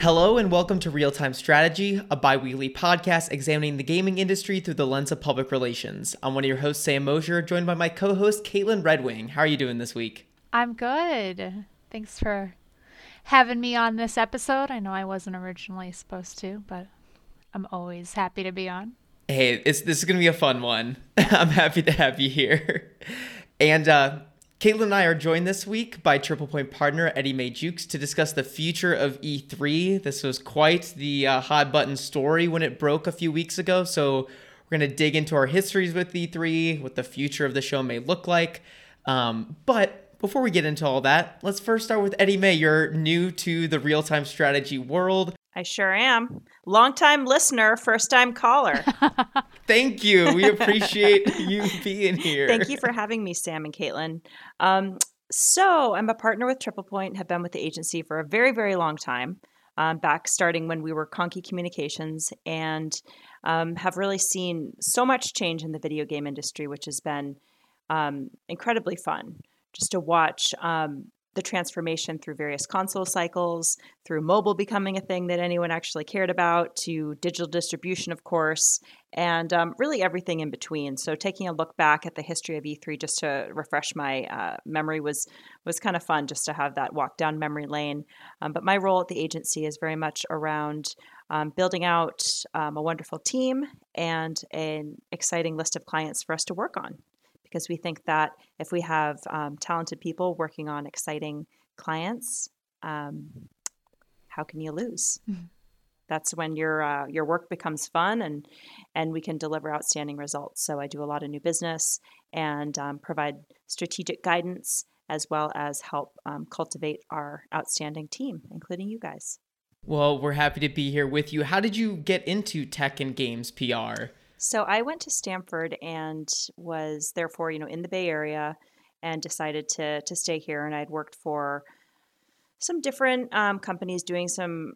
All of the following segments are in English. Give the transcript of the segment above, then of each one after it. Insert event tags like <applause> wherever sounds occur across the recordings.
Hello and welcome to Real Time Strategy, a bi weekly podcast examining the gaming industry through the lens of public relations. I'm one of your hosts, Sam Mosher, joined by my co host, Kaitlyn Red Wing. How are you doing this week? I'm good. Thanks for having me on this episode. I know I wasn't originally supposed to, but I'm always happy to be on. Hey, this is going to be a fun one. <laughs> I'm happy to have you here. And uh, Kaitlyn and I are joined this week by TriplePoint partner Eddiemae Jukes to discuss the future of E3. This was quite the uh, hot button story when it broke a few weeks ago. So we're going to dig into our histories with E3, what the future of the show may look like. Um, but before we get into all that, let's first start with Eddiemae. You're new to the real time strategy world. I sure am. Long-time listener, first time caller. <laughs> Thank you. We appreciate <laughs> you being here. Thank you for having me, Sam and Kaitlyn. Um, so, I'm a partner with TriplePoint, have been with the agency for a very, very long time, um, back starting when we were Conky Communications, and um, have really seen so much change in the video game industry, which has been um, incredibly fun just to watch um, the transformation through various console cycles, through mobile becoming a thing that anyone actually cared about, to digital distribution, of course, and um, really everything in between. So, taking a look back at the history of E3 just to refresh my uh, memory was was kind of fun, just to have that walk down memory lane. Um, but my role at the agency is very much around um, building out um, a wonderful team and an exciting list of clients for us to work on because we think that if we have um, talented people working on exciting clients, um, how can you lose? Mm-hmm. That's when your uh, your work becomes fun and and we can deliver outstanding results. So I do a lot of new business and um, provide strategic guidance as well as help um, cultivate our outstanding team, including you guys. Well, we're happy to be here with you. How did you get into tech and games PR? So I went to Stanford and was therefore, you know, in the Bay Area and decided to to stay here. And I'd worked for some different um, companies doing some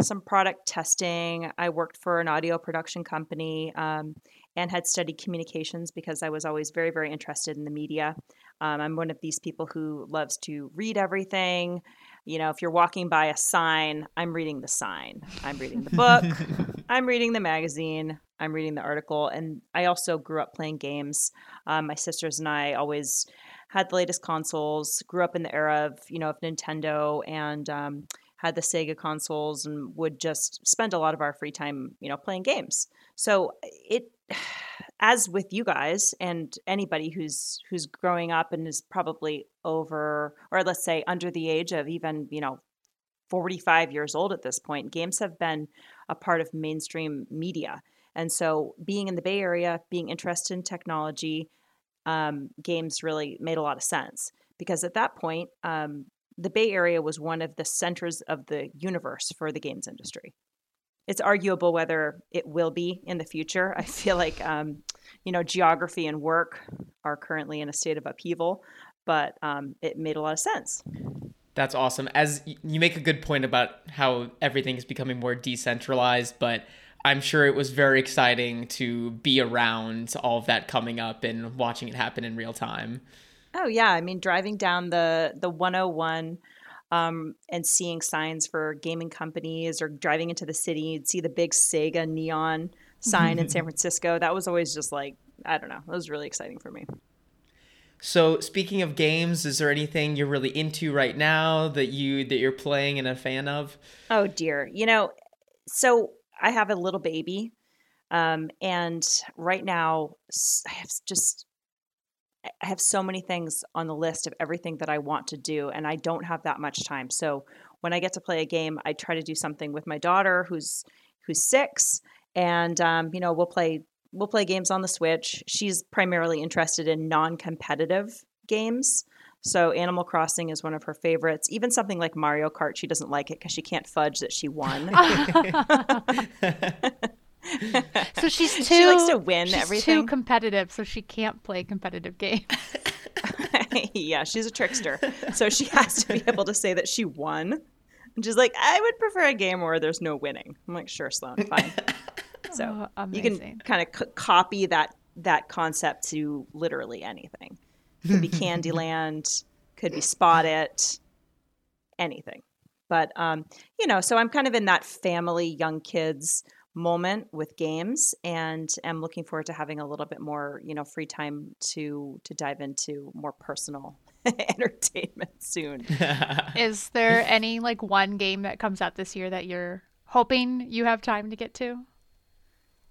some product testing. I worked for an audio production company um, and had studied communications because I was always very very interested in the media. Um, I'm one of these people who loves to read everything. You know, if you're walking by a sign, I'm reading the sign. I'm reading the book. <laughs> I'm reading the magazine. I'm reading the article. And I also grew up playing games. Um, my sisters and I always had the latest consoles, grew up in the era of, you know, of Nintendo and um, had the Sega consoles and would just spend a lot of our free time, you know, playing games. So it, as with you guys and anybody who's who's growing up and is probably over or let's say under the age of even you know 45 years old at this point games have been a part of mainstream media and so, being in the Bay Area, being interested in technology, um, games really made a lot of sense because at that point, um, the Bay Area was one of the centers of the universe for the games industry. It's arguable whether it will be in the future. I feel like, um, you know, geography and work are currently in a state of upheaval, but um, it made a lot of sense. That's awesome. As you make a good point about how everything is becoming more decentralized, but I'm sure it was very exciting to be around all of that coming up and watching it happen in real time. Oh yeah, I mean driving down the the 101 um, and seeing signs for gaming companies or driving into the city, you'd see the big Sega neon sign in San <laughs> Francisco. That was always just like I don't know, it was really exciting for me. So speaking of games, is there anything you're really into right now that you that you're playing and a fan of? Oh dear, you know, so I have a little baby, um, and right now I have just I have so many things on the list of everything that I want to do, and I don't have that much time. So when I get to play a game, I try to do something with my daughter, who's who's six, and um, you know we'll play we'll play games on the Switch. She's primarily interested in non-competitive games. So Animal Crossing is one of her favorites. Even something like Mario Kart, she doesn't like it because she can't fudge that she won. <laughs> <laughs> <laughs> so <laughs> she's too she likes to win she's everything. Too competitive, so she can't play competitive games. <laughs> yeah, she's a trickster. So she has to be able to say that she won. And she's like, I would prefer a game where there's no winning. I'm like, sure, Sloan, fine. <laughs> So oh, you can kind of c- copy that that concept to literally anything. Could be Candyland, could be spot it, anything. But um, you know, so I'm kind of in that family, young kids moment with games, and am looking forward to having a little bit more, you know, free time to to dive into more personal <laughs> entertainment soon. <laughs> Is there any like one game that comes out this year that you're hoping you have time to get to?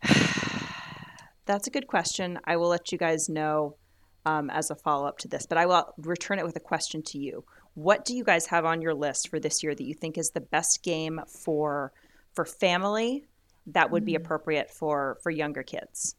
<sighs> That's a good question. I will let you guys know um, as a follow up to this, but I will return it with a question to you. What do you guys have on your list for this year that you think is the best game for for family that would be Mm. appropriate for for younger kids?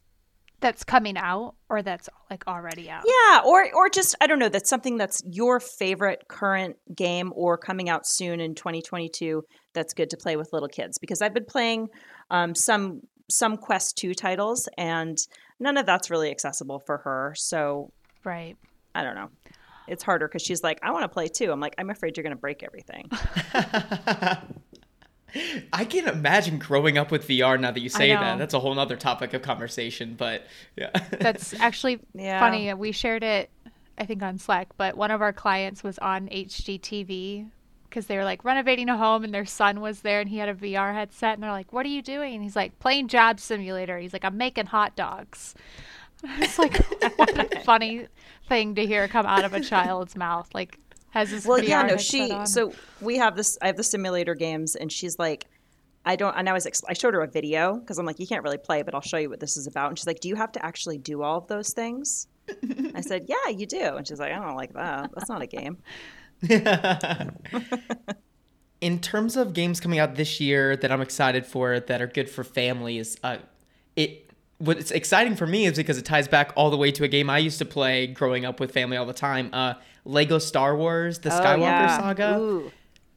That's coming out or that's like already out? Yeah, or or just I don't know, that's something that's your favorite current game or coming out soon in 2022 that's good to play with little kids because I've been playing um, some some Quest 2 titles and none of that's really accessible for her. So Right. I don't know. It's harder because she's like, I want to play too. I'm like, I'm afraid you're going to break everything. <laughs> <laughs> I can't imagine growing up with VR now that you say that. That's a whole other topic of conversation, but yeah. That's <laughs> actually Yeah. funny. We shared it, I think, on Slack, but one of our clients was on HGTV because they were like renovating a home and their son was there and he had a VR headset and they're like, What are you doing? And he's like, Playing Job Simulator. He's like, I'm making hot dogs. <laughs> It's like, <laughs> what a funny thing to hear come out of a child's mouth. Like, has this well, VR yeah, no, she, so we have this, I have the simulator games and she's like, I don't, and I was, I showed her a video because I'm like, you can't really play, but I'll show you what this is about. And she's like, do you have to actually do all of those things? I <laughs> said, yeah, you do. And she's like, I don't like that. That's not a game. <laughs> <laughs> In terms of games coming out this year that I'm excited for that are good for families, uh, it what's exciting for me is because it ties back all the way to a game I used to play growing up with family all the time. Uh, Lego Star Wars: The Skywalker oh, yeah. Saga. Ooh.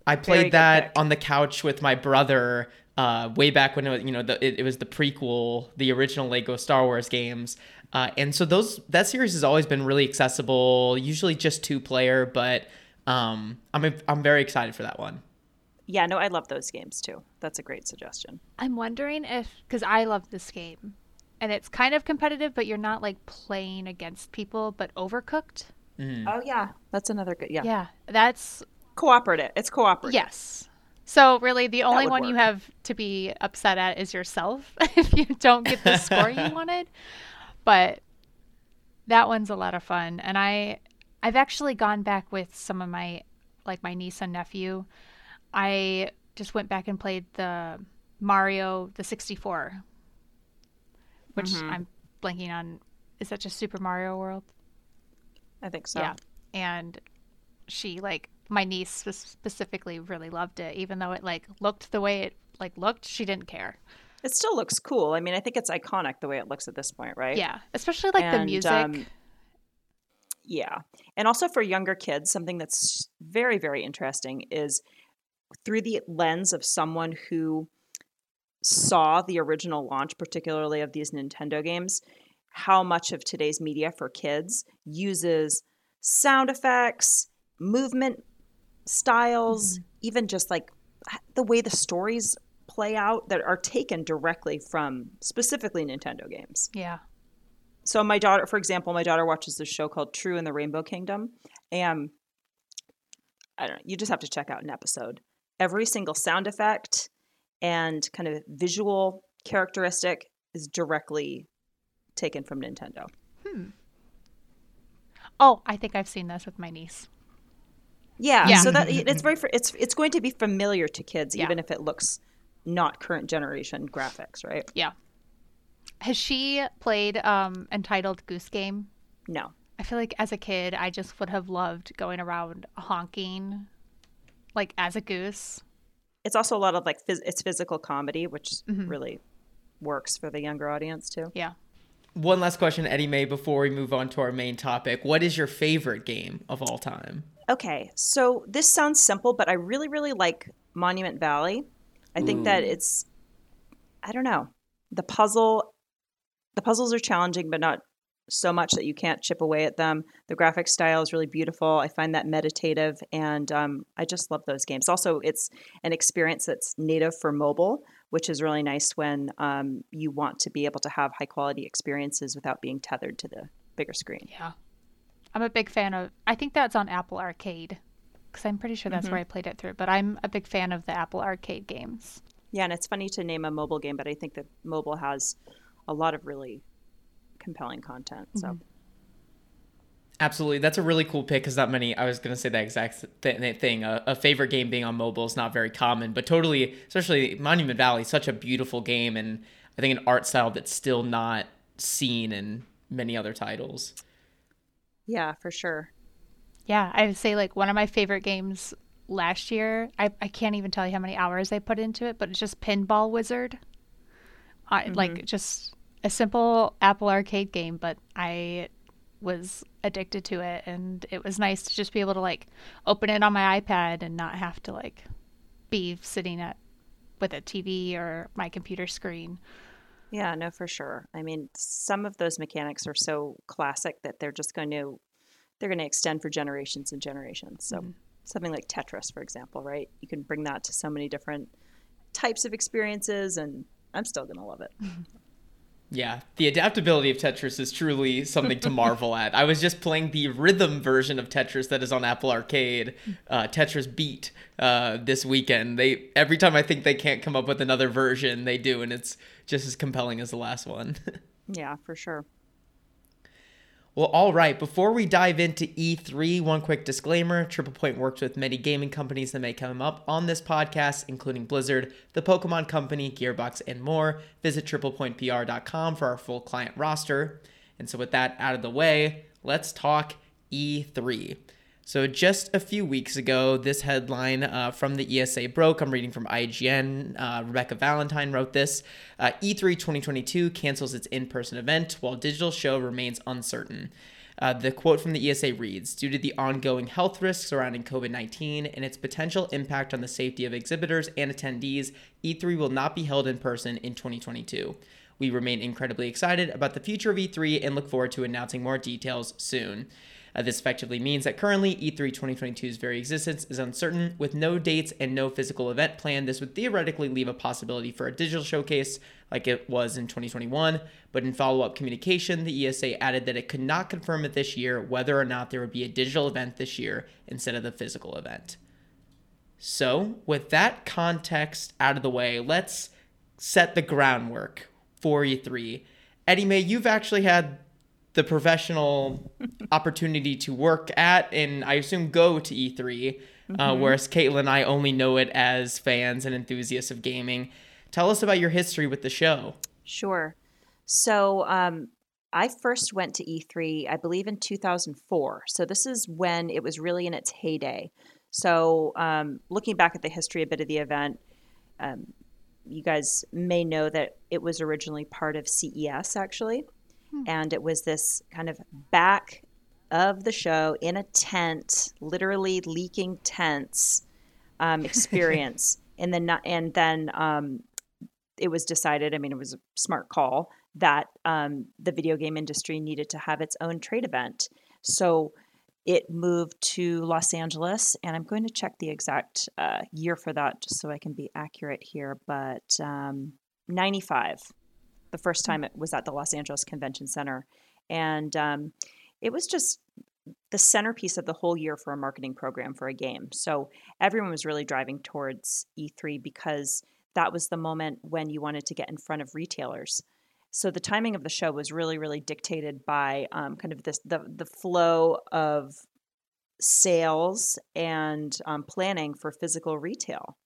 I played that pick. on the couch with my brother uh, way back when it was, you know the, it, it was the prequel, the original Lego Star Wars games, uh, and so those that series has always been really accessible. Usually just two player, but um, I'm I'm very excited for that one. Yeah, no, I love those games too. That's a great suggestion. I'm wondering if, because I love this game and it's kind of competitive, but you're not like playing against people, but overcooked. Oh, yeah. That's another good, yeah. Yeah, that's Cooperative. It's cooperative. yes. So really, the only would one you have to be upset at is yourself <laughs> if you don't get the score you <laughs> wanted. But that one's a lot of fun, and I, I've actually gone back with some of my, like my niece and nephew. I just went back and played the Mario the 64, which Mm-hmm. I'm blanking on. Is that just Super Mario World? I think so. Yeah. And she like my niece spe- specifically really loved it even though it like looked the way it like looked, she didn't care. It still looks cool. I mean, I think it's iconic the way it looks at this point, right? Yeah, especially like the music. um, Yeah. And also for younger kids, something that's very, very interesting is through the lens of someone who saw the original launch, particularly of these Nintendo games, how much of today's media for kids uses sound effects, movement styles, mm-hmm. even just like the way the stories play out that are taken directly from specifically Nintendo games. Yeah. so my daughter for example my daughter watches this show called True and the Rainbow Kingdom and i don't know you just have to check out an episode. Every single sound effect and kind of visual characteristic is directly taken from nintendo Hmm. Oh, I think I've seen this with my niece. yeah, Yeah. so that it's very it's it's going to be familiar to kids Yeah. even if it looks not current generation graphics right Yeah. Has she played um Untitled Goose Game? no I feel like as a kid I just would have loved going around honking like as a goose. it's also a lot of like phys- it's physical comedy which really works for the younger audience too Yeah. One last question, Eddiemae, before we move on to our main topic. What is your favorite game of all time? Okay, so this sounds simple, but I really, really like Monument Valley. I think that it's, I don't know, the puzzle, the puzzles are challenging, but not so much that you can't chip away at them. The graphic style is really beautiful. I find that meditative, and um, I just love those games. Also, it's an experience that's native for mobile, which is really nice when um, you want to be able to have high quality experiences without being tethered to the bigger screen. Yeah. I'm a big fan of. I think that's on Apple Arcade because I'm pretty sure that's Mm-hmm. where I played it through. But I'm a big fan of the Apple Arcade games. Yeah, and it's funny to name a mobile game, but I think that mobile has a lot of really compelling content. So Absolutely, that's a really cool pick because not many. I was gonna say that exact th- thing. A, a favorite game being on mobile is not very common, but totally, especially Monument Valley, such a beautiful game, and I think an art style that's still not seen in many other titles. yeah, for sure. Yeah, I would say like one of my favorite games last year. I, I can't even tell you how many hours I put into it, but it's just Pinball Wizard. I, mm-hmm. Like just a simple Apple Arcade game, but I was addicted to it, and it was nice to just be able to like open it on my iPad and not have to like be sitting at with a TV or my computer screen. Yeah, no, for sure. I mean, some of those mechanics are so classic that they're just going to they're going to extend for generations and generations. So mm-hmm. something like Tetris, for example, right? You can bring that to so many different types of experiences, and I'm still going to love it. Mm-hmm. Yeah, the adaptability of Tetris is truly something to <laughs> marvel at. I was just playing the rhythm version of Tetris that is on Apple Arcade, uh, Tetris Beat, uh, this weekend. They every time I think they can't come up with another version, they do, and it's just as compelling as the last one. <laughs> Yeah, for sure. Well, all right. Before we dive into E3, one quick disclaimer TriplePoint works with many gaming companies that may come up on this podcast, including Blizzard, the Pokemon Company, Gearbox, and more. Visit triplepointpr.com for our full client roster. And so, with that out of the way, let's talk E3. So, just a few weeks ago, this headline uh, from the ESA broke. I'm reading from IGN. Uh, Rebecca Valentine wrote this uh, E3 2022 cancels its in person event while digital show remains uncertain. Uh, the quote from the ESA reads Due to the ongoing health risks surrounding COVID 19 and its potential impact on the safety of exhibitors and attendees, E3 will not be held in person in 2022. We remain incredibly excited about the future of E3 and look forward to announcing more details soon. Uh, this effectively means that currently E E3 2022's very existence is uncertain. With no dates and no physical event planned, this would theoretically leave a possibility for a digital showcase like it was in 2021. But in follow up communication, the ESA added that it could not confirm it this year whether or not there would be a digital event this year instead of the physical event. So, with that context out of the way, let's set the groundwork for E3. Eddiemae, you've actually had the professional opportunity to work at and I assume go to E3, uh, whereas Kaitlyn and I only know it as fans and enthusiasts of gaming. Tell us about your history with the show. Sure. So um, I first went to E3, I believe, in 2004. So this is when it was really in its heyday. So um, looking back at the history a bit of the event, um, you guys may know that it was originally part of CES, actually. And it was this kind of back of the show in a tent, literally leaking tents um, <laughs> experience. and then, and then um, it was decided, I mean, it was a smart call that um, the video game industry needed to have its own trade event. So it moved to Los Angeles, and I'm going to check the exact uh, year for that just so I can be accurate here. But um, 95, the first time it was at the Los Angeles Convention Center. And um, it was just the centerpiece of the whole year for a marketing program for a game. So everyone was really driving towards E3 because that was the moment when you wanted to get in front of retailers. So the timing of the show was really, really dictated by um, kind of this the the flow of sales and um, planning for physical retail.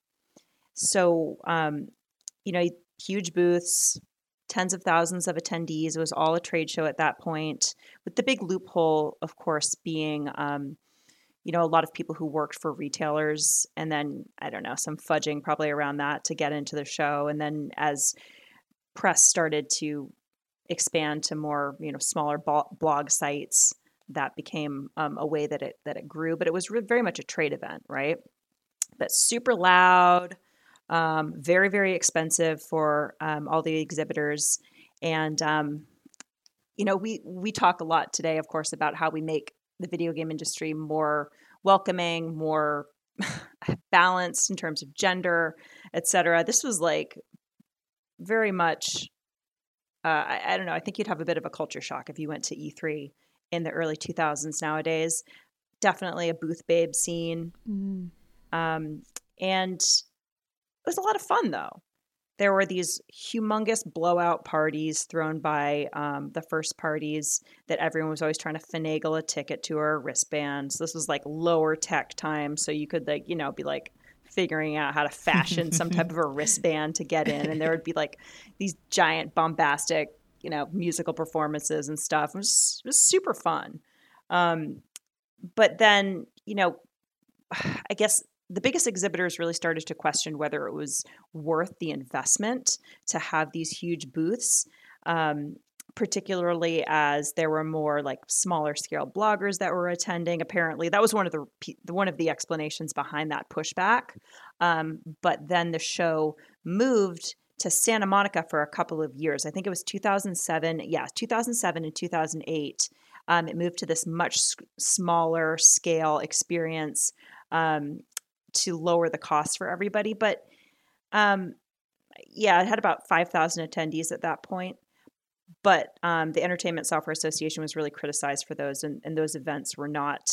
So um, you know, huge booths, tens of thousands of attendees. It was all a trade show at that point, with the big loophole, of course, being um, you know, a lot of people who worked for retailers, and then I don't know, some fudging probably around that to get into the show. And then as press started to expand to more, you know, smaller blog sites, that became um, a way that it that it grew. But it was re- very much a trade event, right? But super loud, um, very very expensive for um, all the exhibitors, and um, you know, we we talk a lot today, of course, about how we make the video game industry more welcoming, more <laughs> balanced in terms of gender, etc. This was like very much. Uh, I, I, don't know. I think you'd have a bit of a culture shock if you went to E3 in the early 2000s nowadays. Definitely a booth babe scene. Mm. Um, and was a lot of fun, though. There were these humongous blowout parties thrown by um, the first parties that everyone was always trying to finagle a ticket to or wristbands. This was like lower tech time, so you could like you know be like figuring out how to fashion some <laughs> type of a wristband to get in, and there would be like these giant bombastic you know musical performances and stuff. It was, it was super fun. Um, but then you know, <sighs> I guess the biggest exhibitors really started to question whether it was worth the investment to have these huge booths. Um, particularly as there were more like smaller scale bloggers that were attending. Apparently that was one of the one of the explanations behind that pushback. Um, but then the show moved to santa monica for a couple of years. I think it was 2007 yeah 2007 and 2008 um, it moved to this much smaller scale experience. Um, to lower the cost for everybody. But um, yeah, it had about 5,000 attendees at that point. But um, the Entertainment Software Association was really criticized for those, and, and those events were not,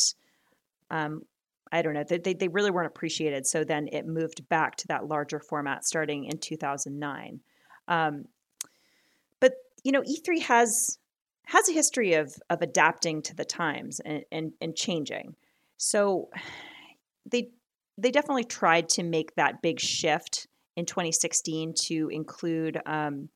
um, I don't know, they, they really weren't appreciated. So then it moved back to that larger format starting in 2009. Um, but, you know, E3 has has a history of of adapting to the times and, and, and changing. So they they definitely tried to make that big shift in 2016 to include um,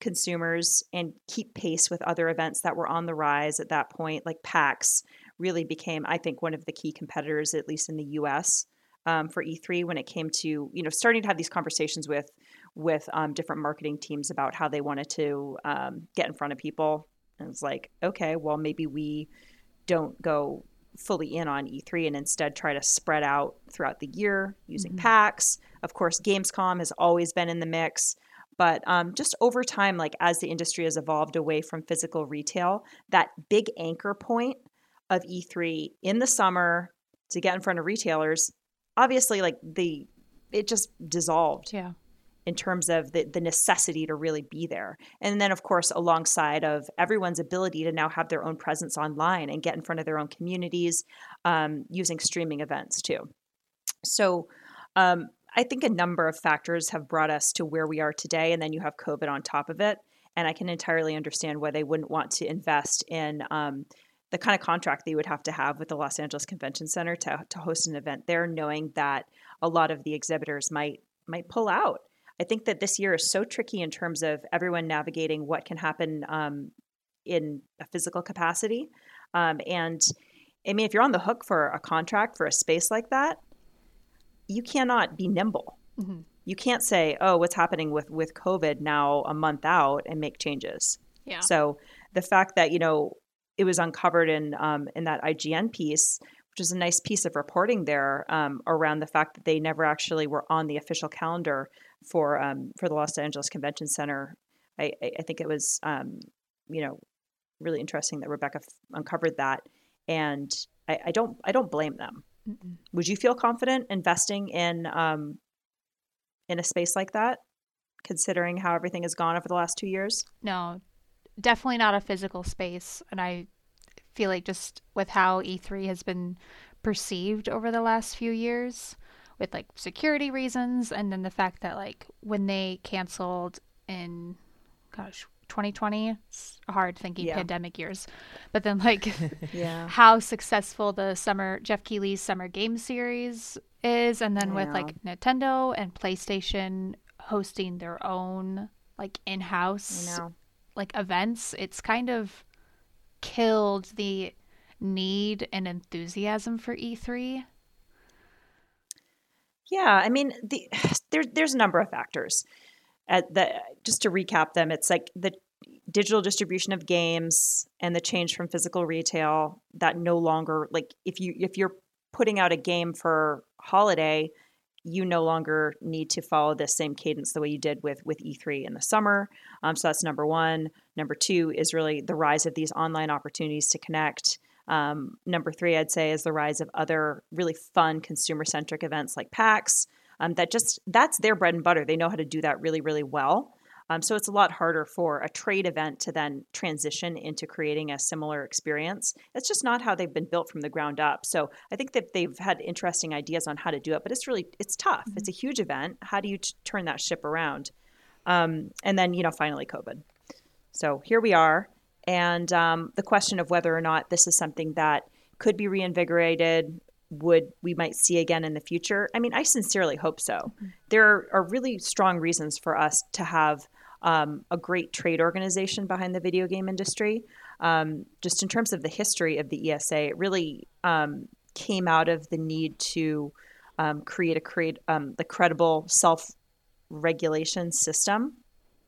consumers and keep pace with other events that were on the rise at that point, like PAX really became, I think, one of the key competitors, at least in the U.S. Um, for E3 when it came to you know starting to have these conversations with with um, different marketing teams about how they wanted to um, get in front of people. And it's like, okay, well maybe we don't go fully in on E3 and instead try to spread out throughout the year using mm-hmm. PAX. Of course, Gamescom has always been in the mix. But um, just over time, like as the industry has evolved away from physical retail, that big anchor point of E3 in the summer to get in front of retailers, obviously, like the it just dissolved. Yeah in terms of the, the necessity to really be there. And then, of course, alongside of everyone's ability to now have their own presence online and get in front of their own communities um, using streaming events too. So, um, I think a number of factors have brought us to where we are today, and then you have COVID on top of it. And I can entirely understand why they wouldn't want to invest in um, the kind of contract they would have to have with the Los Angeles Convention Center to, to host an event there, knowing that a lot of the exhibitors might might pull out I think that this year is so tricky in terms of everyone navigating what can happen um, in a physical capacity. Um, and I mean, if you're on the hook for a contract for a space like that, you cannot be nimble. Mm-hmm. You can't say, "Oh, what's happening with with COVID now a month out?" and make changes. Yeah. So the fact that you know it was uncovered in um, in that IGN piece, which is a nice piece of reporting there um, around the fact that they never actually were on the official calendar for um, for the Los Angeles Convention Center. I, I think it was um, you know really interesting that Rebecca f- uncovered that, and I, I, don't I don't blame them. Mm-mm. Would you feel confident investing in um, in a space like that, considering how everything has gone over the last two years? No, definitely not a physical space, and I feel like just with how E3 has been perceived over the last few years, with like security reasons and then the fact that like when they canceled in gosh 2020 it's hard thinking yeah. pandemic years but then like <laughs> yeah. <laughs> how successful the summer Geoff Keighley's summer game series is and then with like nintendo and playstation hosting their own like in-house like events it's kind of killed the need and enthusiasm for e3 yeah, I mean, the, <sighs> there, there's a number of factors. At the, just to recap them, it's like the digital distribution of games and the change from physical retail that no longer like if you if you're putting out a game for holiday you no longer need to follow the same cadence the way you did with with E3 in the summer. Um, so that's number one. Number two is really the rise of these online opportunities to connect um, number three, I'd say, is the rise of other really fun consumer centric events like PAX. Um, that just that's their bread and butter. They know how to do that really, really well. Um, so it's a lot harder for a trade event to then transition into creating a similar experience. It's just not how they've been built from the ground up. So I think that they've had interesting ideas on how to do it, but it's really it's tough. Mm-hmm. It's a huge event. How do you t- turn that ship around? Um, and then you know finally COVID. So here we are, and um, the question of whether or not this is something that could be reinvigorated would we might see again in the future i mean i sincerely hope so mm-hmm. there are really strong reasons for us to have um, a great trade organization behind the video game industry. Um, just in terms of the history of the esa it really um, came out of the need to um, create a create um, the credible self regulation system.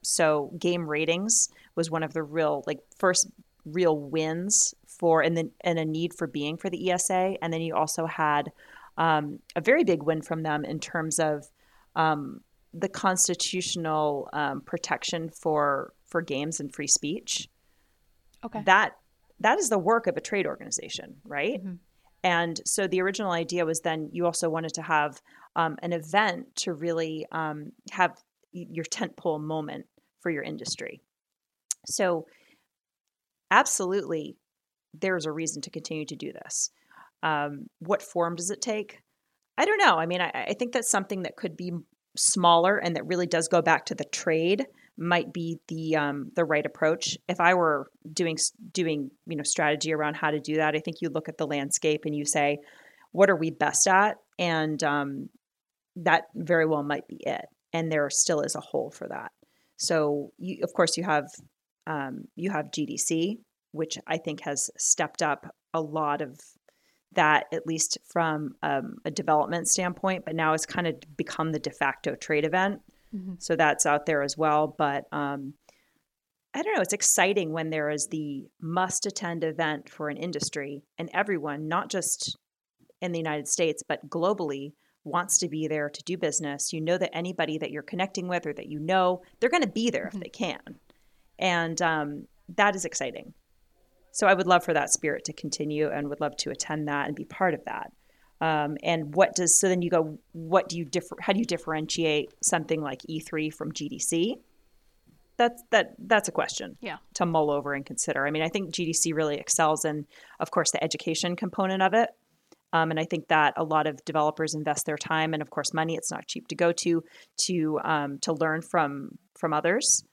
So game ratings was one of the real like first real wins for and then and a need for being for the ESA, and then you also had um, a very big win from them in terms of um, the constitutional um, protection for for games and free speech. Okay, that that is the work of a trade organization, right? Mm-hmm. And so the original idea was then you also wanted to have um, an event to really um, have your tentpole moment for your industry. So absolutely there's a reason to continue to do this. Um, what form does it take? I don't know. I mean, I, I, think that's something that could be smaller and that really does go back to the trade might be the um, the right approach. If I were doing doing you know strategy around how to do that, I think you look at the landscape and you say, what are we best at, and um, that very well might be it. And there still is a hole for that. So you, of course, you have um, you have GDC, which I think has stepped up a lot of that, at least from um, a development standpoint, but now it's kind of become the de facto trade event. Mm-hmm. So that's out there as well. But um, I don't know, it's exciting when there is the must attend event for an industry and everyone, not just in the United States, but globally, wants to be there to do business. You know that anybody that you're connecting with or that you know, they're going to be there mm-hmm. if they can. And um, that is exciting. So I would love for that spirit to continue and would love to attend that and be part of that. Um, and what does so then you go what do you differ how do you differentiate something like E3 from GDC? That's that that's a question yeah. to mull over and consider. I mean, I think GDC really excels in, of course, the education component of it. Um, and I think that a lot of developers invest their time and, of course, money. It's not cheap to go to to um, to learn from from others.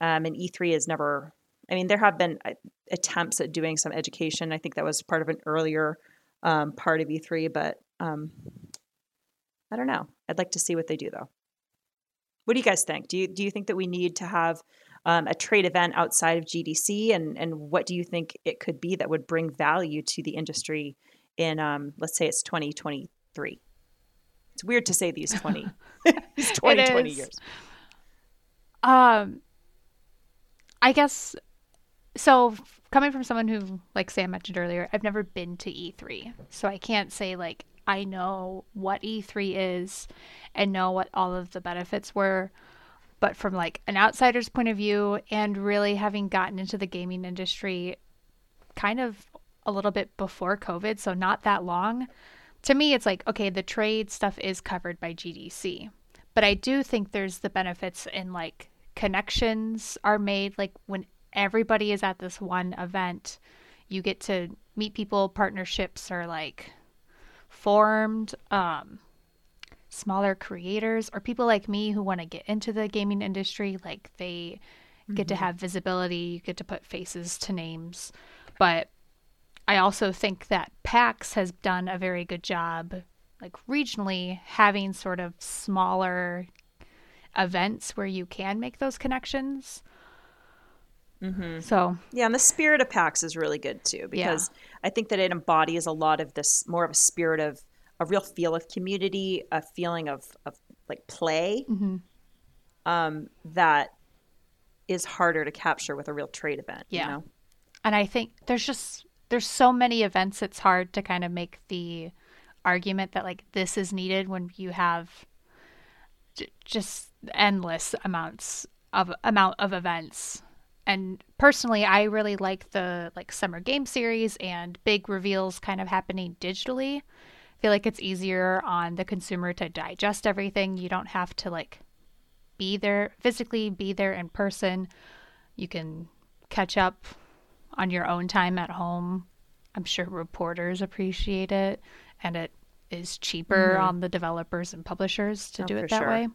Um, and E3 is never I mean, there have been uh, attempts at doing some education. I think that was part of an earlier um, part of E3, but um, I don't know. I'd like to see what they do, though. What do you guys think? Do you do you think that we need to have um, a trade event outside of GDC, and and what do you think it could be that would bring value to the industry in um, let's say it's 2023? It's weird to say these 20 <laughs> these 20, 20 years. Um, I guess so coming from someone who like sam mentioned earlier i've never been to e3 so i can't say like i know what e3 is and know what all of the benefits were. But from like an outsider's point of view and really having gotten into the gaming industry kind of a little bit before covid so not that long to me it's like okay the trade stuff is covered by gdc but i do think there's the benefits in like connections are made like when everybody is at this one event. You get to meet people, partnerships are like formed, um, smaller creators or people like me who want to get into the gaming industry, like they mm-hmm. get to mm-hmm. have visibility, you get to put faces to names. But I also think that PAX has done a very good job, like regionally, having sort of smaller events where you can make those connections. Mm-hmm. So yeah, and the spirit of PAX is really good too because yeah. I think that it embodies a lot of this more of a spirit of a real feel of community, a feeling of of like play, mm-hmm. um, that is harder to capture with a real trade event. Yeah, you know? and I think there's just there's so many events. It's hard to kind of make the argument that like this is needed when you have j- just endless amounts of amount of events and personally i really like the like summer game series and big reveals kind of happening digitally i feel like it's easier on the consumer to digest everything you don't have to like be there physically, be there in person. You can catch up on your own time at home. I'm sure reporters appreciate it, and it is cheaper mm-hmm. on the developers and publishers to oh, do it that sure. way.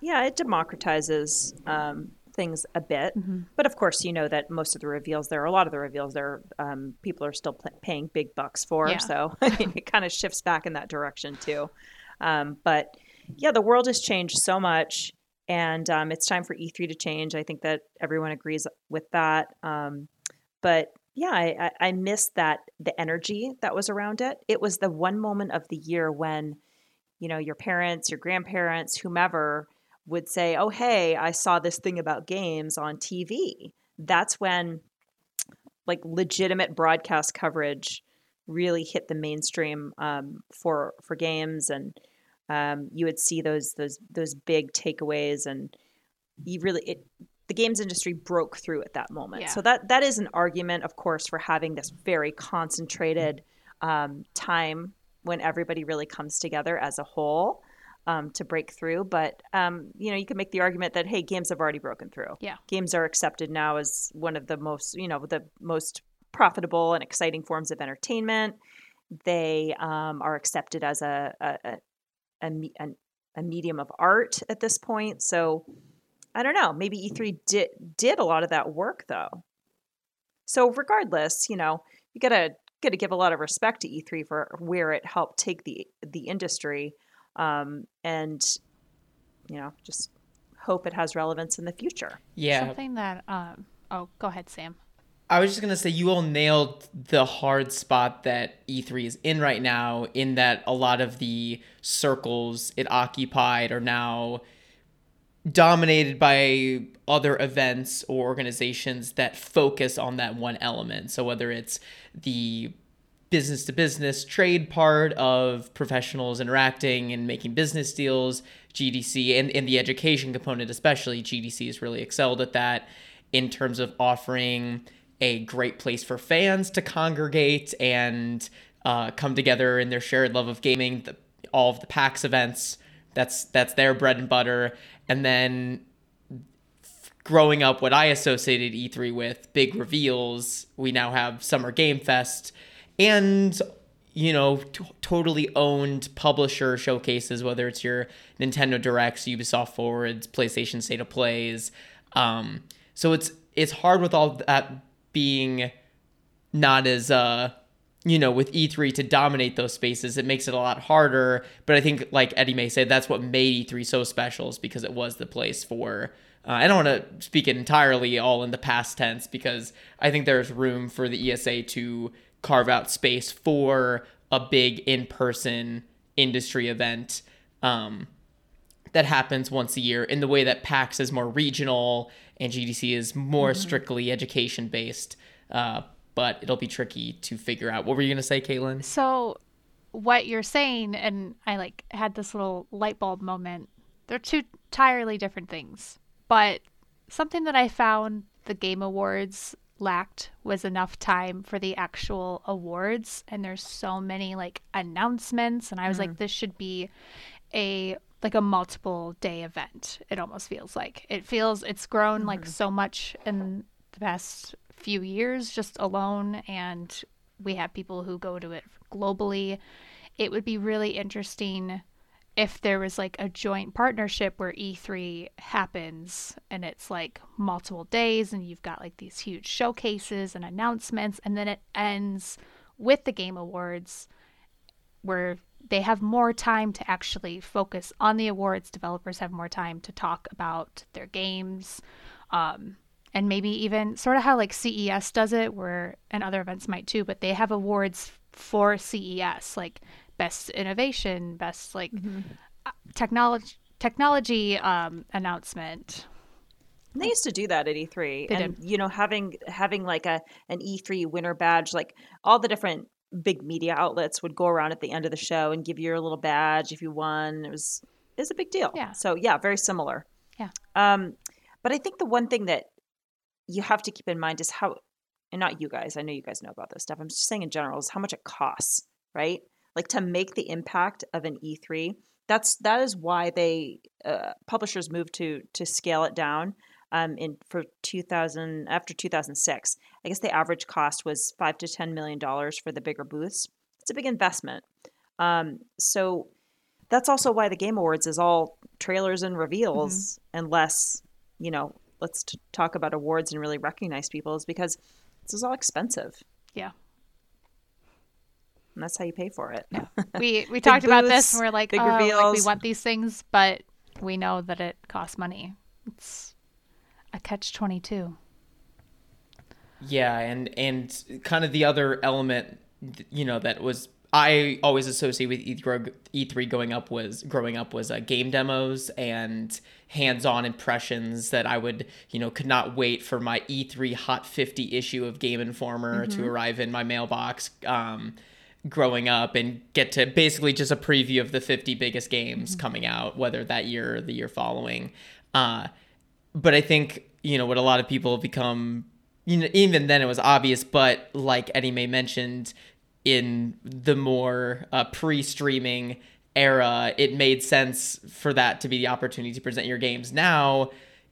Yeah, it democratizes um, things a bit. Mm-hmm. But of course, you know that most of the reveals there, a lot of the reveals there, um, people are still pl- paying big bucks for. Yeah. So <laughs> it kind of shifts back in that direction too. Um, but yeah, the world has changed so much, and um, it's time for E3 to change. I think that everyone agrees with that. Um, but yeah, I, I miss that the energy that was around it. It was the one moment of the year when, you know, your parents, your grandparents, whomever would say, "Oh, hey, I saw this thing about games on TV." That's when like legitimate broadcast coverage really hit the mainstream um, for for games, and um, you would see those those those big takeaways, and you really it the games industry broke through at that moment. Yeah. So that that is an argument, of course, for having this very concentrated um, time when everybody really comes together as a whole um, to break through. But um, you know, you can make the argument that hey, games have already broken through. Yeah, games are accepted now as one of the most you know the most profitable and exciting forms of entertainment. They um, are accepted as a a, a, a a medium of art at this point. So I don't know. Maybe E3 did did a lot of that work though. So regardless, you know, you gotta gotta give a lot of respect to E3 for where it helped take the the industry um, and you know just hope it has relevance in the future. Yeah. Something that um, oh, go ahead, Sam. I was just gonna say you all nailed the hard spot that E3 is in right now. In that a lot of the circles it occupied are now dominated by other events or organizations that focus on that one element. So whether it's the business to business trade part of professionals interacting and making business deals, GDC, and, and the education component, especially, GDC has really excelled at that in terms of offering a great place for fans to congregate and uh, come together in their shared love of gaming. The, all of the PAX events, that's that's their bread and butter. And then growing up, what I associated E3 with, big reveals, we now have Summer Game Fest and you know t- totally owned publisher showcases whether it's your nintendo directs ubisoft forwards playstation state of plays. Um, so it's it's hard with all that being not as uh you know with e3 to dominate those spaces. It makes it a lot harder. But i think like Eddiemae said that's what made e3 so special is because it was the place for uh, I don't want to speak it entirely all in the past tense because I think there's room for the ESA to carve out space for a big in-person industry event um, that happens once a year in the way that PAX is more regional and GDC is more mm-hmm. strictly education based. Uh, but it'll be tricky to figure out. What were you gonna say, Kaitlyn? So, what you're saying, and I like had this little light bulb moment. They're two entirely different things, but something that I found the Game Awards lacked was enough time for the actual awards. And there's so many like announcements. And I was mm. like this should be a like a multiple day event it almost feels like. It feels it's grown mm. like so much in the past few years just alone. And we have people who go to it globally. It would be really interesting if there was like a joint partnership where E3 happens and it's like multiple days and you've got like these huge showcases and announcements and then it ends with the game awards where they have more time to actually focus on the awards developers have more time to talk about their games um, and maybe even sort of how like CES does it where and other events might too but they have awards for CES like best innovation, best like mm-hmm. Uh, technology technology um, announcement. They used to do that at E3, they and did. you know, having having like a an E3 winner badge, like all the different big media outlets would go around at the end of the show and give you a little badge if you won. It was it was a big deal. Yeah. So yeah, very similar. Yeah. Um, but I think the one thing that you have to keep in mind is how, and not you guys. I know you guys know about this stuff. I'm just saying in general is how much it costs, right? Like to make the impact of an E3, that's that is why they uh, publishers moved to to scale it down um, in for 2000 after 2006. I guess the average cost was five to ten million dollars for the bigger booths. It's a big investment. Um, so that's also why the Game Awards is all trailers and reveals, mm-hmm. and less, you know, let's t- talk about awards and really recognize people, is because this is all expensive. Yeah. And that's how you pay for it. Yeah. <laughs> We we talked booths, about this and we're like, oh, like, we want these things, but we know that it costs money. It's a catch twenty two. Yeah, and and kind of the other element, you know, that was I always associate with E3 going up was growing up was uh, game demos and hands-on impressions that I would you know could not wait for my E3 Hot 50 issue of Game Informer mm-hmm. to arrive in my mailbox. Um, growing up and get to basically just a preview of the 50 biggest games mm-hmm. coming out whether that year or the year following uh, but i think you know what a lot of people become you know even then it was obvious but like Eddiemae mentioned in the more uh, pre-streaming era, it made sense for that to be the opportunity to present your games. Now,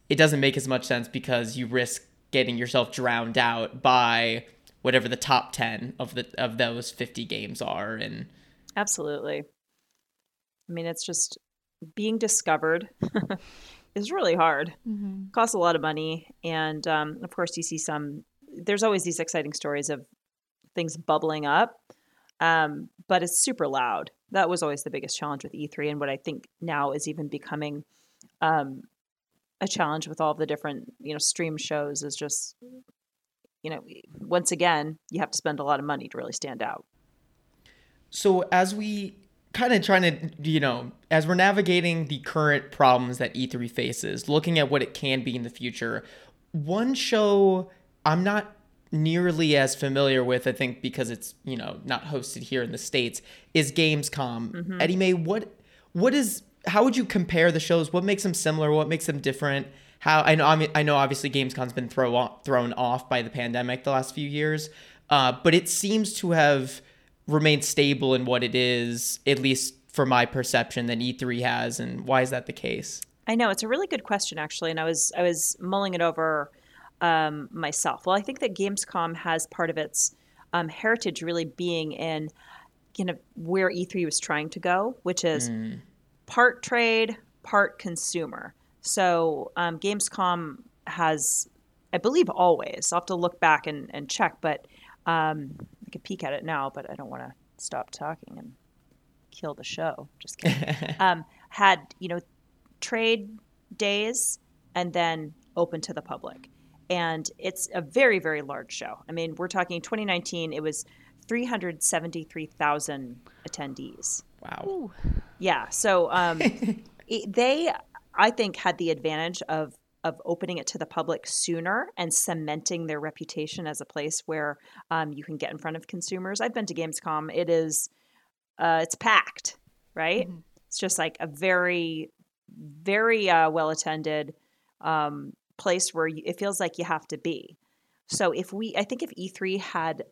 it doesn't make as much sense because you risk getting yourself drowned out by whatever the top 10 of the of those 50 games are and Absolutely. I mean, it's just being discovered <laughs> is really hard. Mm-hmm. Costs a lot of money, and um, of course, you see some. There's always these exciting stories of things bubbling up. Um, but it's super loud. That was always the biggest challenge with E3, and what I think now is even becoming um, a challenge with all the different you know stream shows is just you know once again you have to spend a lot of money to really stand out. So as we kind of trying to you know as we're navigating the current problems that E3 faces, looking at what it can be in the future, one show I'm not nearly as familiar with, I think, because it's you know not hosted here in the states, is Gamescom. Mm-hmm. Eddiemae, what what is how would you compare the shows? What makes them similar? What makes them different? How I know I mean I know obviously Gamescom's been throw off, thrown off by the pandemic the last few years, uh, but it seems to have remained stable in what it is, at least for my perception, than E3 has. And why is that the case? I know it's a really good question actually, and I was I was mulling it over um, myself? Well, I think that Gamescom has part of its um, heritage really being in you know where E3 was trying to go, which is mm. part trade, part consumer. So um, Gamescom has, I believe, always. I'll have to look back and, and check, but um, I could peek at it now, but I don't want to stop talking and kill the show. Just kidding. <laughs> um, had you know trade days and then open to the public and it's a very very large show. I mean, we're talking 2019. It was 373,000 attendees. Wow. Ooh. Yeah. So um, <laughs> it, they, I think, had the advantage of of opening it to the public sooner and cementing their reputation as a place where um, you can get in front of consumers. I've been to Gamescom. It is, uh, it's packed, right? Mm-hmm. It's just like a very, very uh, well attended. Um, place where you, it feels like you have to be. So if we, I think if E3 had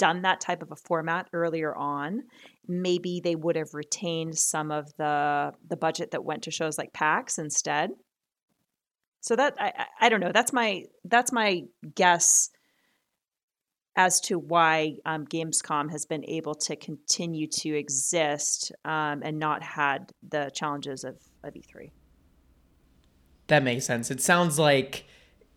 done that type of a format earlier on, maybe they would have retained some of the the budget that went to shows like PAX instead. So that I, I don't know. That's my that's my guess as to why um, Gamescom has been able to continue to exist um, and not had the challenges of, of E3. That makes sense. It sounds like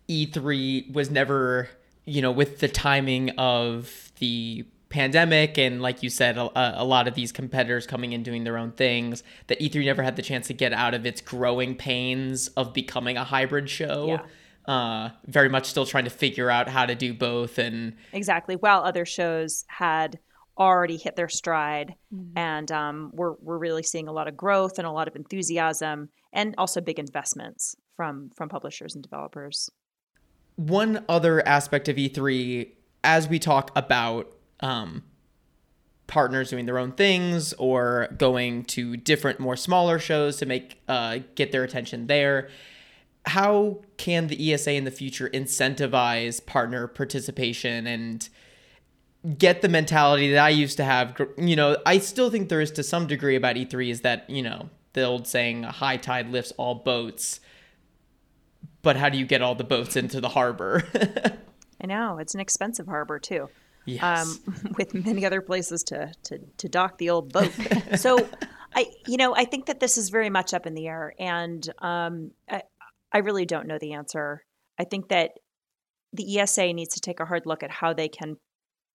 E3 was never, you know, with the timing of the pandemic and like you said a, a, lot of these competitors coming in doing their own things that e3 never had the chance to get out of its growing pains of becoming a hybrid show yeah. uh, very much still trying to figure out how to do both and exactly while other shows had already hit their stride mm-hmm. and um, we're, we're really seeing a lot of growth and a lot of enthusiasm and also big investments from from publishers and developers. One other aspect of E3, as we talk about um, partners doing their own things or going to different, more smaller shows to make uh, get their attention there. How can the ESA in the future incentivize partner participation and get the mentality that I used to have? You know, I still think there is to some degree about E3 is that you know the old saying, a high tide lifts all boats. But how do you get all the boats into the harbor? <laughs> I know it's an expensive harbor too. yes. um, <laughs> with many other places to, to, to dock the old boat. <laughs> so I, you know, I think that this is very much up in the air and um, I, I really don't know the answer. I think that the ESA needs to take a hard look at how they can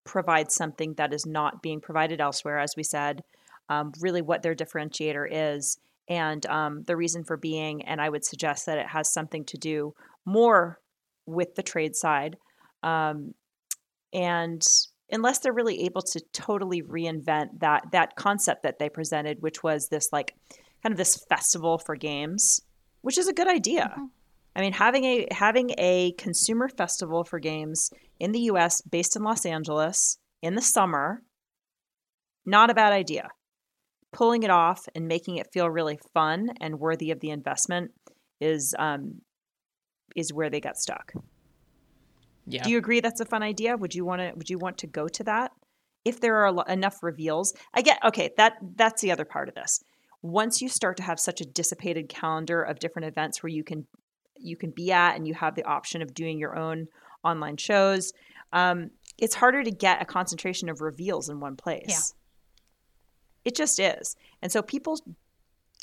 provide something that is not being provided elsewhere, as we said, um, really what their differentiator is and um, the reason for being. And I would suggest that it has something to do more with the trade side. Um, and unless they're really able to totally reinvent that that concept that they presented, which was this like kind of this festival for games, which is a good idea. Mhm. I mean, having a having a consumer festival for games in the U.S. based in Los Angeles in the summer, not a bad idea. Pulling it off and making it feel really fun and worthy of the investment is um, is where they got stuck. Yeah. Do you agree that's a fun idea? Would you want to would you want to go to that? If there are enough reveals, I get okay, that that's the other part of this. Once you start to have such a dissipated calendar of different events where you can you can be at and you have the option of doing your own online shows, um, it's harder to get a concentration of reveals in one place. Yeah. It just is. And so people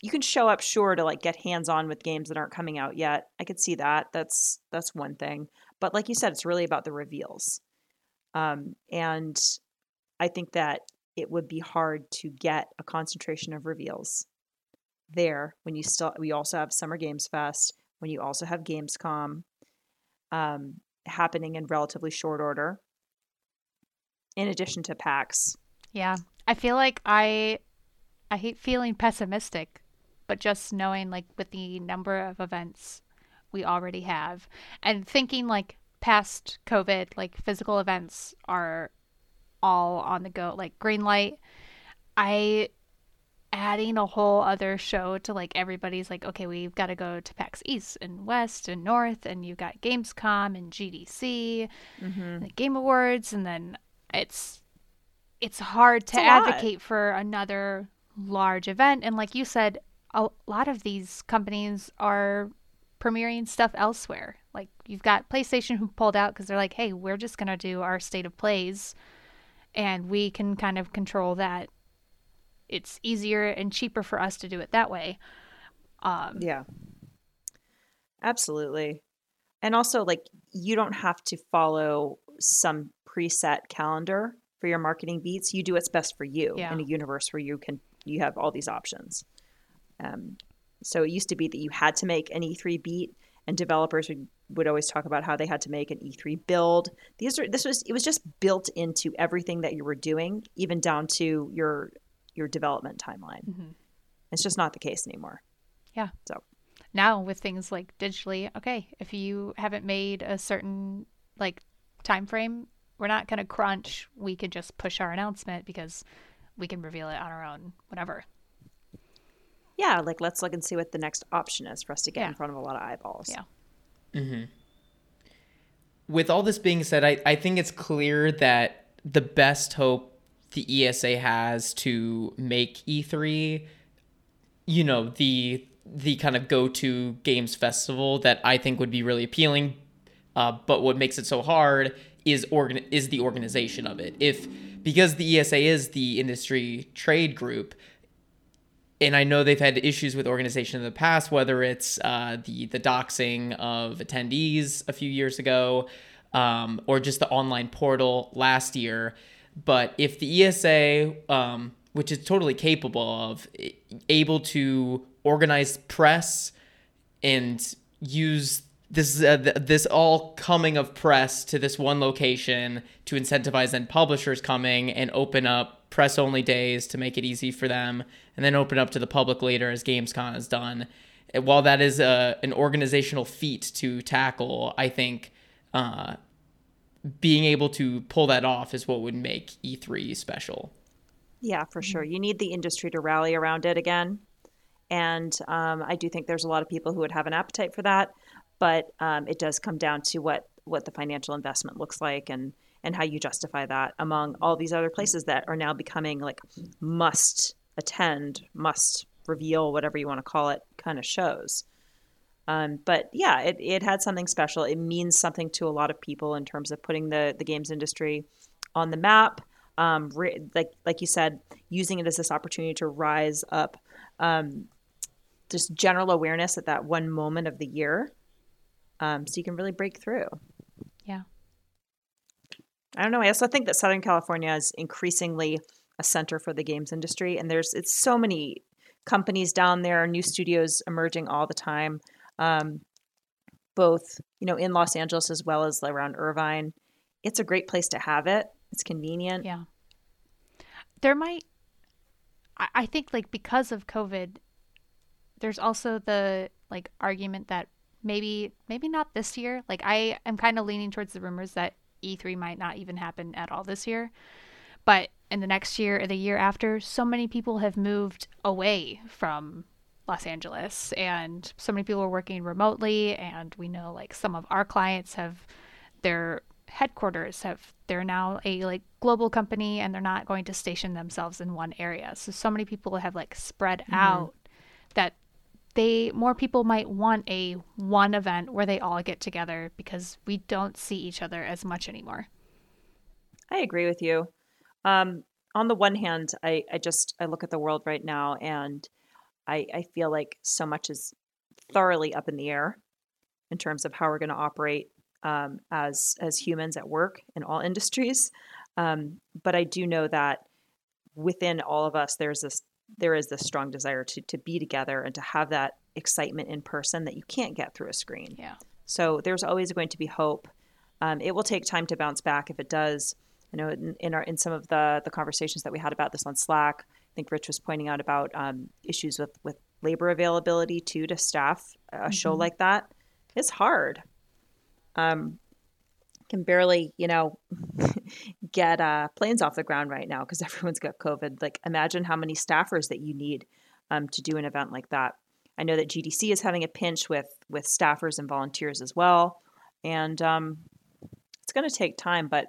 you can show up sure to like get hands on with games that aren't coming out yet. I could see that. That's that's one thing. But like you said, it's really about the reveals. Um, and I think that it would be hard to get a concentration of reveals there when you still we also have Summer Games Fest, when you also have Gamescom um, happening in relatively short order. In addition to PAX. Yeah. I feel like I I hate feeling pessimistic, but just knowing like with the number of events we already have and thinking like past COVID, like physical events are all on the go, like green light. I adding a whole other show to like everybody's like, okay, we've got to go to PAX East and West and North, and you've got Gamescom and GDC, Mm-hmm. the Game Awards, and then it's it's hard to It's a lot. advocate for another large event. And like you said, a lot of these companies are premiering stuff elsewhere. Like you've got PlayStation who pulled out because they're like, hey, we're just gonna do our state of plays, and we can kind of control that. It's easier and cheaper for us to do it that way. Um, Yeah. Absolutely. And also like you don't have to follow some preset calendar for your marketing beats. You do what's best for you Yeah. in a universe where you can you have all these options. Um, so it used to be that you had to make an E3 beat and developers would, would always talk about how they had to make an E3 build. These are this was it was just built into everything that you were doing, even down to your your development timeline. Mhm. It's just not the case anymore. Yeah. So now with things like digitally okay if you haven't made a certain like time frame we're not going to crunch we can just push our announcement because we can reveal it on our own whatever yeah, like let's look and see what the next option is for us to get Yeah. in front of a lot of eyeballs. Yeah. with all this being said, I, I think it's clear that the best hope the ESA has to make E3, you know, the the kind of go-to games festival that I think would be really appealing. Uh, but what makes it so hard is organ is the organization of it. If because the ESA is the industry trade group, and I know they've had issues with organization in the past, whether it's uh, the the doxing of attendees a few years ago, um, or just the online portal last year. But if the ESA, um, which is totally capable of, able to organize press and use this uh, th- this all coming of press to this one location to incentivize then publishers coming and open up press only days to make it easy for them and then open up to the public later as Gamescom has done. And While that is a, an organizational feat to tackle, I think uh, being able to pull that off is what would make E3 special. Yeah, for sure. You need the industry to rally around it again. And um, I do think there's a lot of people who would have an appetite for that. But um, it does come down to what, what the financial investment looks like and, and how you justify that among all these other places that are now becoming like must attend, must reveal, whatever you want to call it, kind of shows. Um, but yeah, it, it had something special. It means something to a lot of people in terms of putting the, the games industry on the map. Um, re- like like you said, using it as this opportunity to rise up, um, just general awareness at that one moment of the year, um, so you can really break through. I don't know. I also think that Southern California is increasingly a center for the games industry, and there's it's so many companies down there, new studios emerging all the time, um, both you know in Los Angeles as well as around Irvine. It's a great place to have it. It's convenient. Yeah. There might, I think, like because of COVID, there's also the like argument that maybe maybe not this year. Like I am kind of leaning towards the rumors that E3 might not even happen at all this year. But in the next year or the year after, so many people have moved away from Los Angeles and so many people are working remotely and we know like some of our clients have their headquarters have they're now a like global company and they're not going to station themselves in one area. So so many people have like spread mm-hmm. out they more people might want a one event where they all get together because we don't see each other as much anymore. I agree with you. Um, on the one hand, I, I just I look at the world right now and I, I feel like so much is thoroughly up in the air in terms of how we're going to operate um, as as humans at work in all industries. Um, but I do know that within all of us, there's this there is this strong desire to to be together and to have that excitement in person that you can't get through a screen. Yeah. So there's always going to be hope. Um, it will take time to bounce back if it does. I know in, in, our in some of the the conversations that we had about this on Slack, I think Rich was pointing out about um, issues with with labor availability too to staff a mm-hmm. show like that. It's hard. Um, can barely, you know, <laughs> get uh, planes off the ground right now because <laughs> everyone's got COVID. Like, imagine how many staffers that you need um, to do an event like that. I know that GDC is having a pinch with with staffers and volunteers as well, and um, it's going to take time. But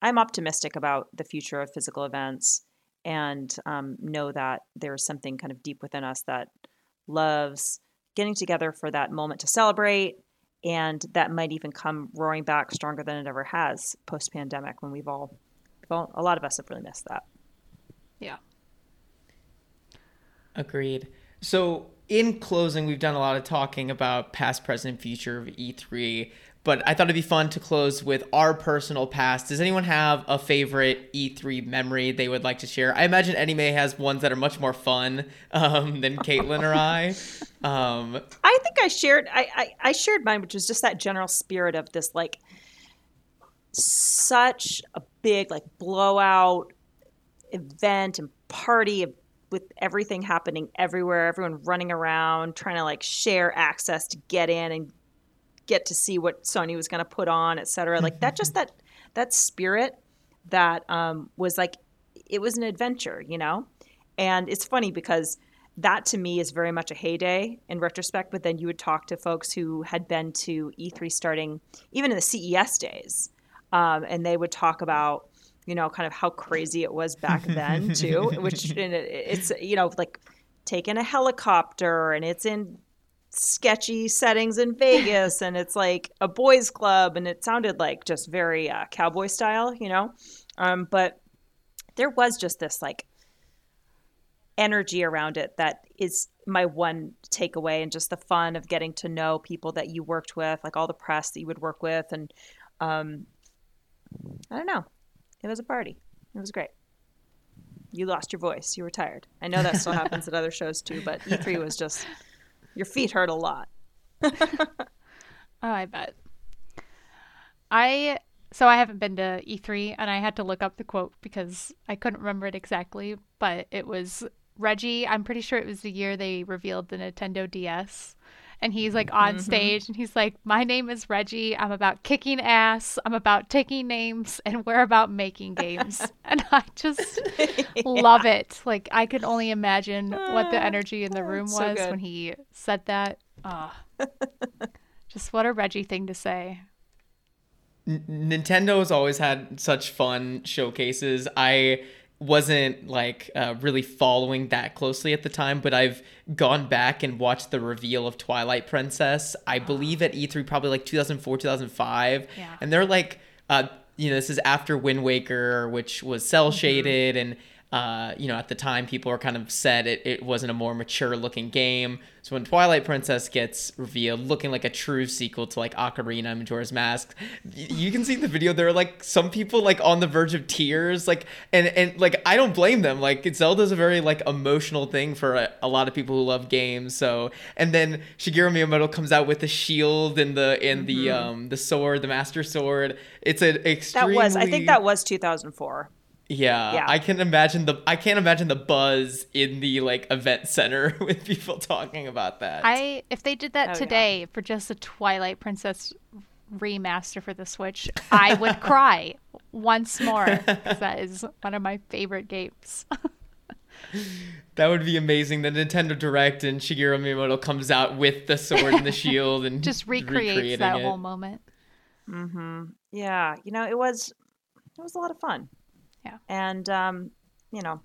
I'm optimistic about the future of physical events, and um, know that there's something kind of deep within us that loves getting together for that moment to celebrate and that might even come roaring back stronger than it ever has post pandemic when we've all, well, a lot of us have really missed that. Yeah. Agreed. So, in closing, we've done a lot of talking about past, present, future of E3 but I thought it'd be fun to close with our personal past. Does anyone have a favorite E3 memory they would like to share? I imagine Mae has ones that are much more fun um, than Kaitlyn or I. Um, I think I shared I, I, I shared mine, which was just that general spirit of this like such a big like blowout event and party of with everything happening everywhere, everyone running around trying to like share access to get in and get to see what Sony was going to put on, et cetera. Like that, just that that spirit that um, was like it was an adventure, you know. And it's funny because that to me is very much a heyday in retrospect. But then you would talk to folks who had been to E3 starting even in the CES days, um, and they would talk about you know kind of how crazy it was back then too. which <laughs> it's you know like taking a helicopter and it's in sketchy settings in Vegas and it's like a boys club and it sounded like just very uh, cowboy style, you know. Um, but there was just this like energy around it that is my one takeaway and just the fun of getting to know people that you worked with, like all the press that you would work with and um, I don't know. It was a party. It was great. You lost your voice. You were tired. I know that still happens at other shows too, but E3 was just your feet hurt a lot. <laughs> oh, I bet. I so I haven't been to E3 and I had to look up the quote because I couldn't remember it exactly, but it was Reggie, I'm pretty sure it was the year they revealed the Nintendo DS. And he's like on mm-hmm. stage and he's like, My name is Reggie. I'm about kicking ass. I'm about taking names and we're about making games. <laughs> and I just <laughs> yeah. love it. Like, I could only imagine what the energy in the room was so when he said that. Oh, <laughs> just what a Reggie thing to say. N- Nintendo has always had such fun showcases. I wasn't like uh, really following that closely at the time, but I've gone back and watched the reveal of Twilight Princess. I believe at E3 probably like 2004, 2005, Yeah. and they're like, uh, you know, this is after Wind Waker, which was cel Mm-hmm. shaded, and uh, you know, at the time people were kind of said it, it wasn't a more mature looking game. So when Twilight Princess gets revealed, looking like a true sequel to like Ocarina and Majora's Mask, y- you can see the video. There are like some people like on the verge of tears, like and and like I don't blame them. Like Zelda's a very like emotional thing for a, a lot of people who love games. So and then Shigeru Miyamoto comes out with the shield and the and the um the sword, the Master Sword. It's an extremely That was, I think that was 2004. Yeah, Yeah. I can imagine the I can't imagine the buzz in the like event center <laughs> with people talking about that. I if they did that Oh, yeah. today for just a Twilight Princess remaster for the Switch, I would <laughs> cry once more 'cause that is one of my favorite games. <laughs> that would be amazing. The Nintendo Direct and Shigeru Miyamoto comes out with the sword and the shield and Just recreates that it. whole moment. Mm-hmm. Yeah, you know, it was it was a lot of fun. Yeah. And um, you know,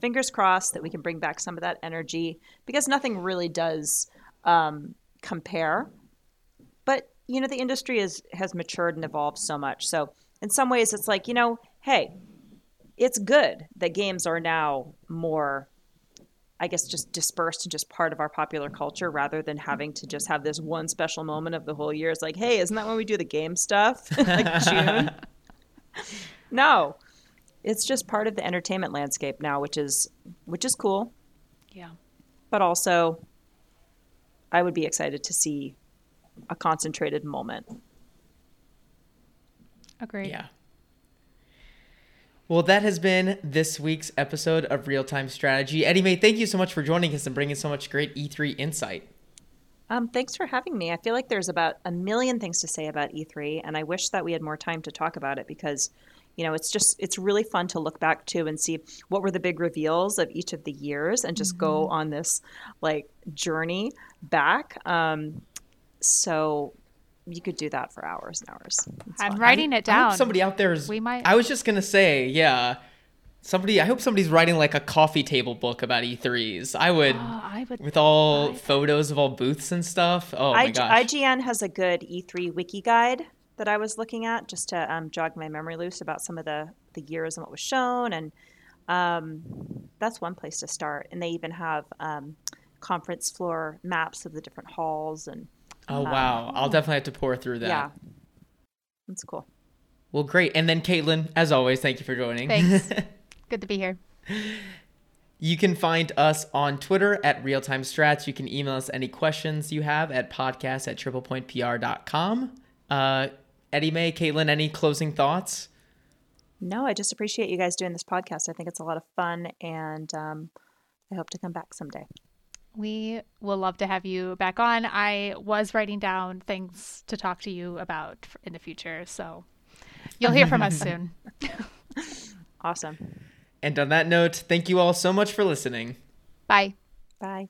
fingers crossed that we can bring back some of that energy because nothing really does um, compare. But you know, the industry is has matured and evolved so much. So in some ways, it's like you know, hey, it's good that games are now more. I guess just dispersed and just part of our popular culture rather than having to just have this one special moment of the whole year. It's like, hey, isn't that when we do the game stuff? <laughs> like June? <laughs> no. It's just part of the entertainment landscape now, which is which is cool, Yeah. but also I would be excited to see a concentrated moment. Agreed. Yeah. Well, that has been this week's episode of Real Time Strategy. Eddiemae, thank you so much for joining us and bringing so much great E3 insight. Um, thanks for having me. I feel like there's about a million things to say about E3, and I wish that we had more time to talk about it because, you know, it's just it's really fun to look back to and see what were the big reveals of each of the years and just go on this like journey back. Um, so you could do that for hours and hours. It's I'm fun. writing it I hope down. somebody out there is. We might- I was just gonna say, yeah. Somebody, I hope somebody's writing like a coffee table book about E3s. I <gasps> would, Oh, I would with all buy photos of all booths and stuff. Oh my I- gosh. IGN has a good E3 wiki guide that I was looking at just to um, jog my memory loose about some of the, the years and what was shown. And um, that's one place to start. And they even have um, conference floor maps of the different halls. And oh wow, I'll definitely have to pour through that. yeah, that's cool. Well, great. And then Kaitlyn, as always, thank you for joining. Thanks. <laughs> Good to be here. You can find us on Twitter at Realtime Strats. You can email us any questions you have at podcast at triplepointpr.com. Uh, Eddie May, Kaitlyn, any closing thoughts? No, I just appreciate you guys doing this podcast. I think it's a lot of fun. And um, I hope to come back someday. We will love to have you back on. I was writing down things to talk to you about in the future, so you'll hear from us <laughs> soon. Awesome. And on that note, thank you all so much for listening. Bye. Bye.